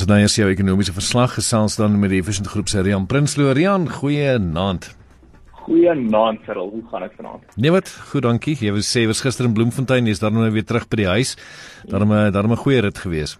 Ons het nou eers jou ekonomiese verslag gesels dan met die Efficient Groep se Rian Prinsloo. Rian, goeie aand. Goeie aand Cyril, hoe gaan dit vanaand? Nee wat, goed dankie. Jy wou sê was gister in Bloemfontein, jy's dan nou weer terug by die huis. Daarom daarom 'n goeie rit gewees.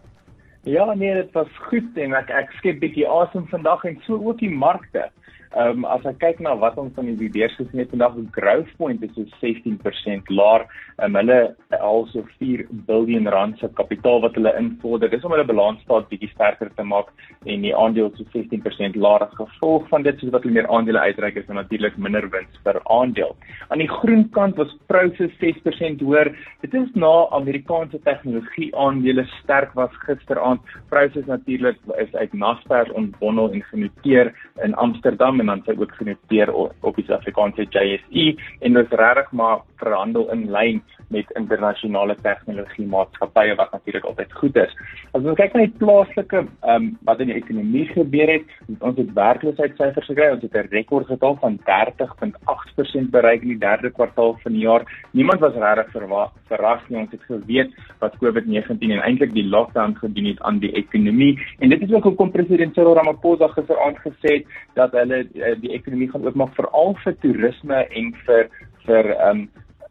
Ja, nee, dit was goed en ek ek skep bietjie asem vandag en so ook die markte. Ehm um, as ek kyk na wat ons van die beurs gesien het vandag, die growth point is so 16% laer. Um, hulle al so 4 biljoen rand se kapitaal wat hulle invorder. Dis om hulle balansstaat bietjie sterker te maak en die aandele so 16% laer as gevolg van dit soos wat hulle meer aandele uitreik is en natuurlik minder wins per aandeel. Aan die groen kant was Prosus 6% hoër. Dit is na Amerikaanse tegnologie aandele sterk was gisteraand. Prosus natuurlik is uit Naspers ontbondel en genoteer in Amsterdam en dan sy ook genoteer op die Suid-Afrikaanse JSE en dit is regtig maar verhandel in lyn met internasionale tegnologie maatskappye wat natuurlik altyd goed is. As ons kyk na die plaaslike ehm um, wat in die ekonomie gebeur het, ons het werkloosheidsyfers gekry, ons het 'n rekordgetal van 30.8% bereik in die derde kwartaal van die jaar. Niemand was regtig verras nie. Ons het geweet wat COVID-19 en eintlik die lockdown gedoen het aan die ekonomie en dit is ook hoekom president Cyril Ramaphosa gisteraand gesê het dat hulle uh, die ekonomie gaan oopmaak veral vir toerisme en vir vir um,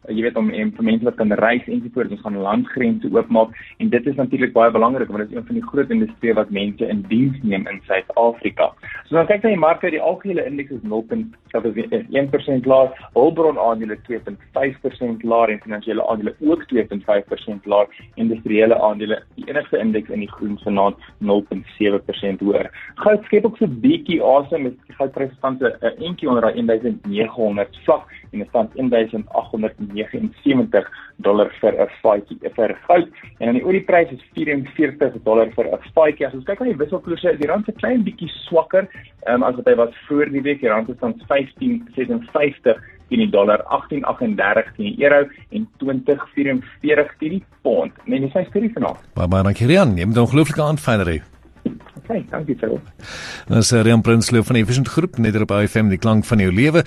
jy weet om en vir mense wat kan reis en so voort ons gaan landgrense oopmaak en dit is natuurlik baie belangrik want dit is een van die groot industrieë wat mense in diens neem in Suid-Afrika. So dan kyk na die markte, die algehele indeks is 0.1% laer, hulpbron aandele 2.5% laer en finansiële aandele ook 2.5% laer, industriële aandele die enigste indeks in die groen vanaand 0.7% hoër. Goud skep ook so 'n bietjie asem met die goudpryse tans 'n entjie onder 1900 vlak en dit staan 1879 dollar vir 'n vatjie vir goud en dan die olieprys is 44 dollar vir 'n vatjie. As ons kyk na die wisselkoerse, die rand se klein bietjie swakker um, as wat hy was voor die week. Die rand is tans 15.56 teen die dollar, 18.38 teen die euro en 20.44 teen die pond. Nee, dis my storie vanaand. Baie baie dankie Rian. Jy moet 'n ongelooflike aand fynere. Okay, dankie vir. Ons is Rian Prinsloo van Efficient Groep net op IFM die klank van jou lewe.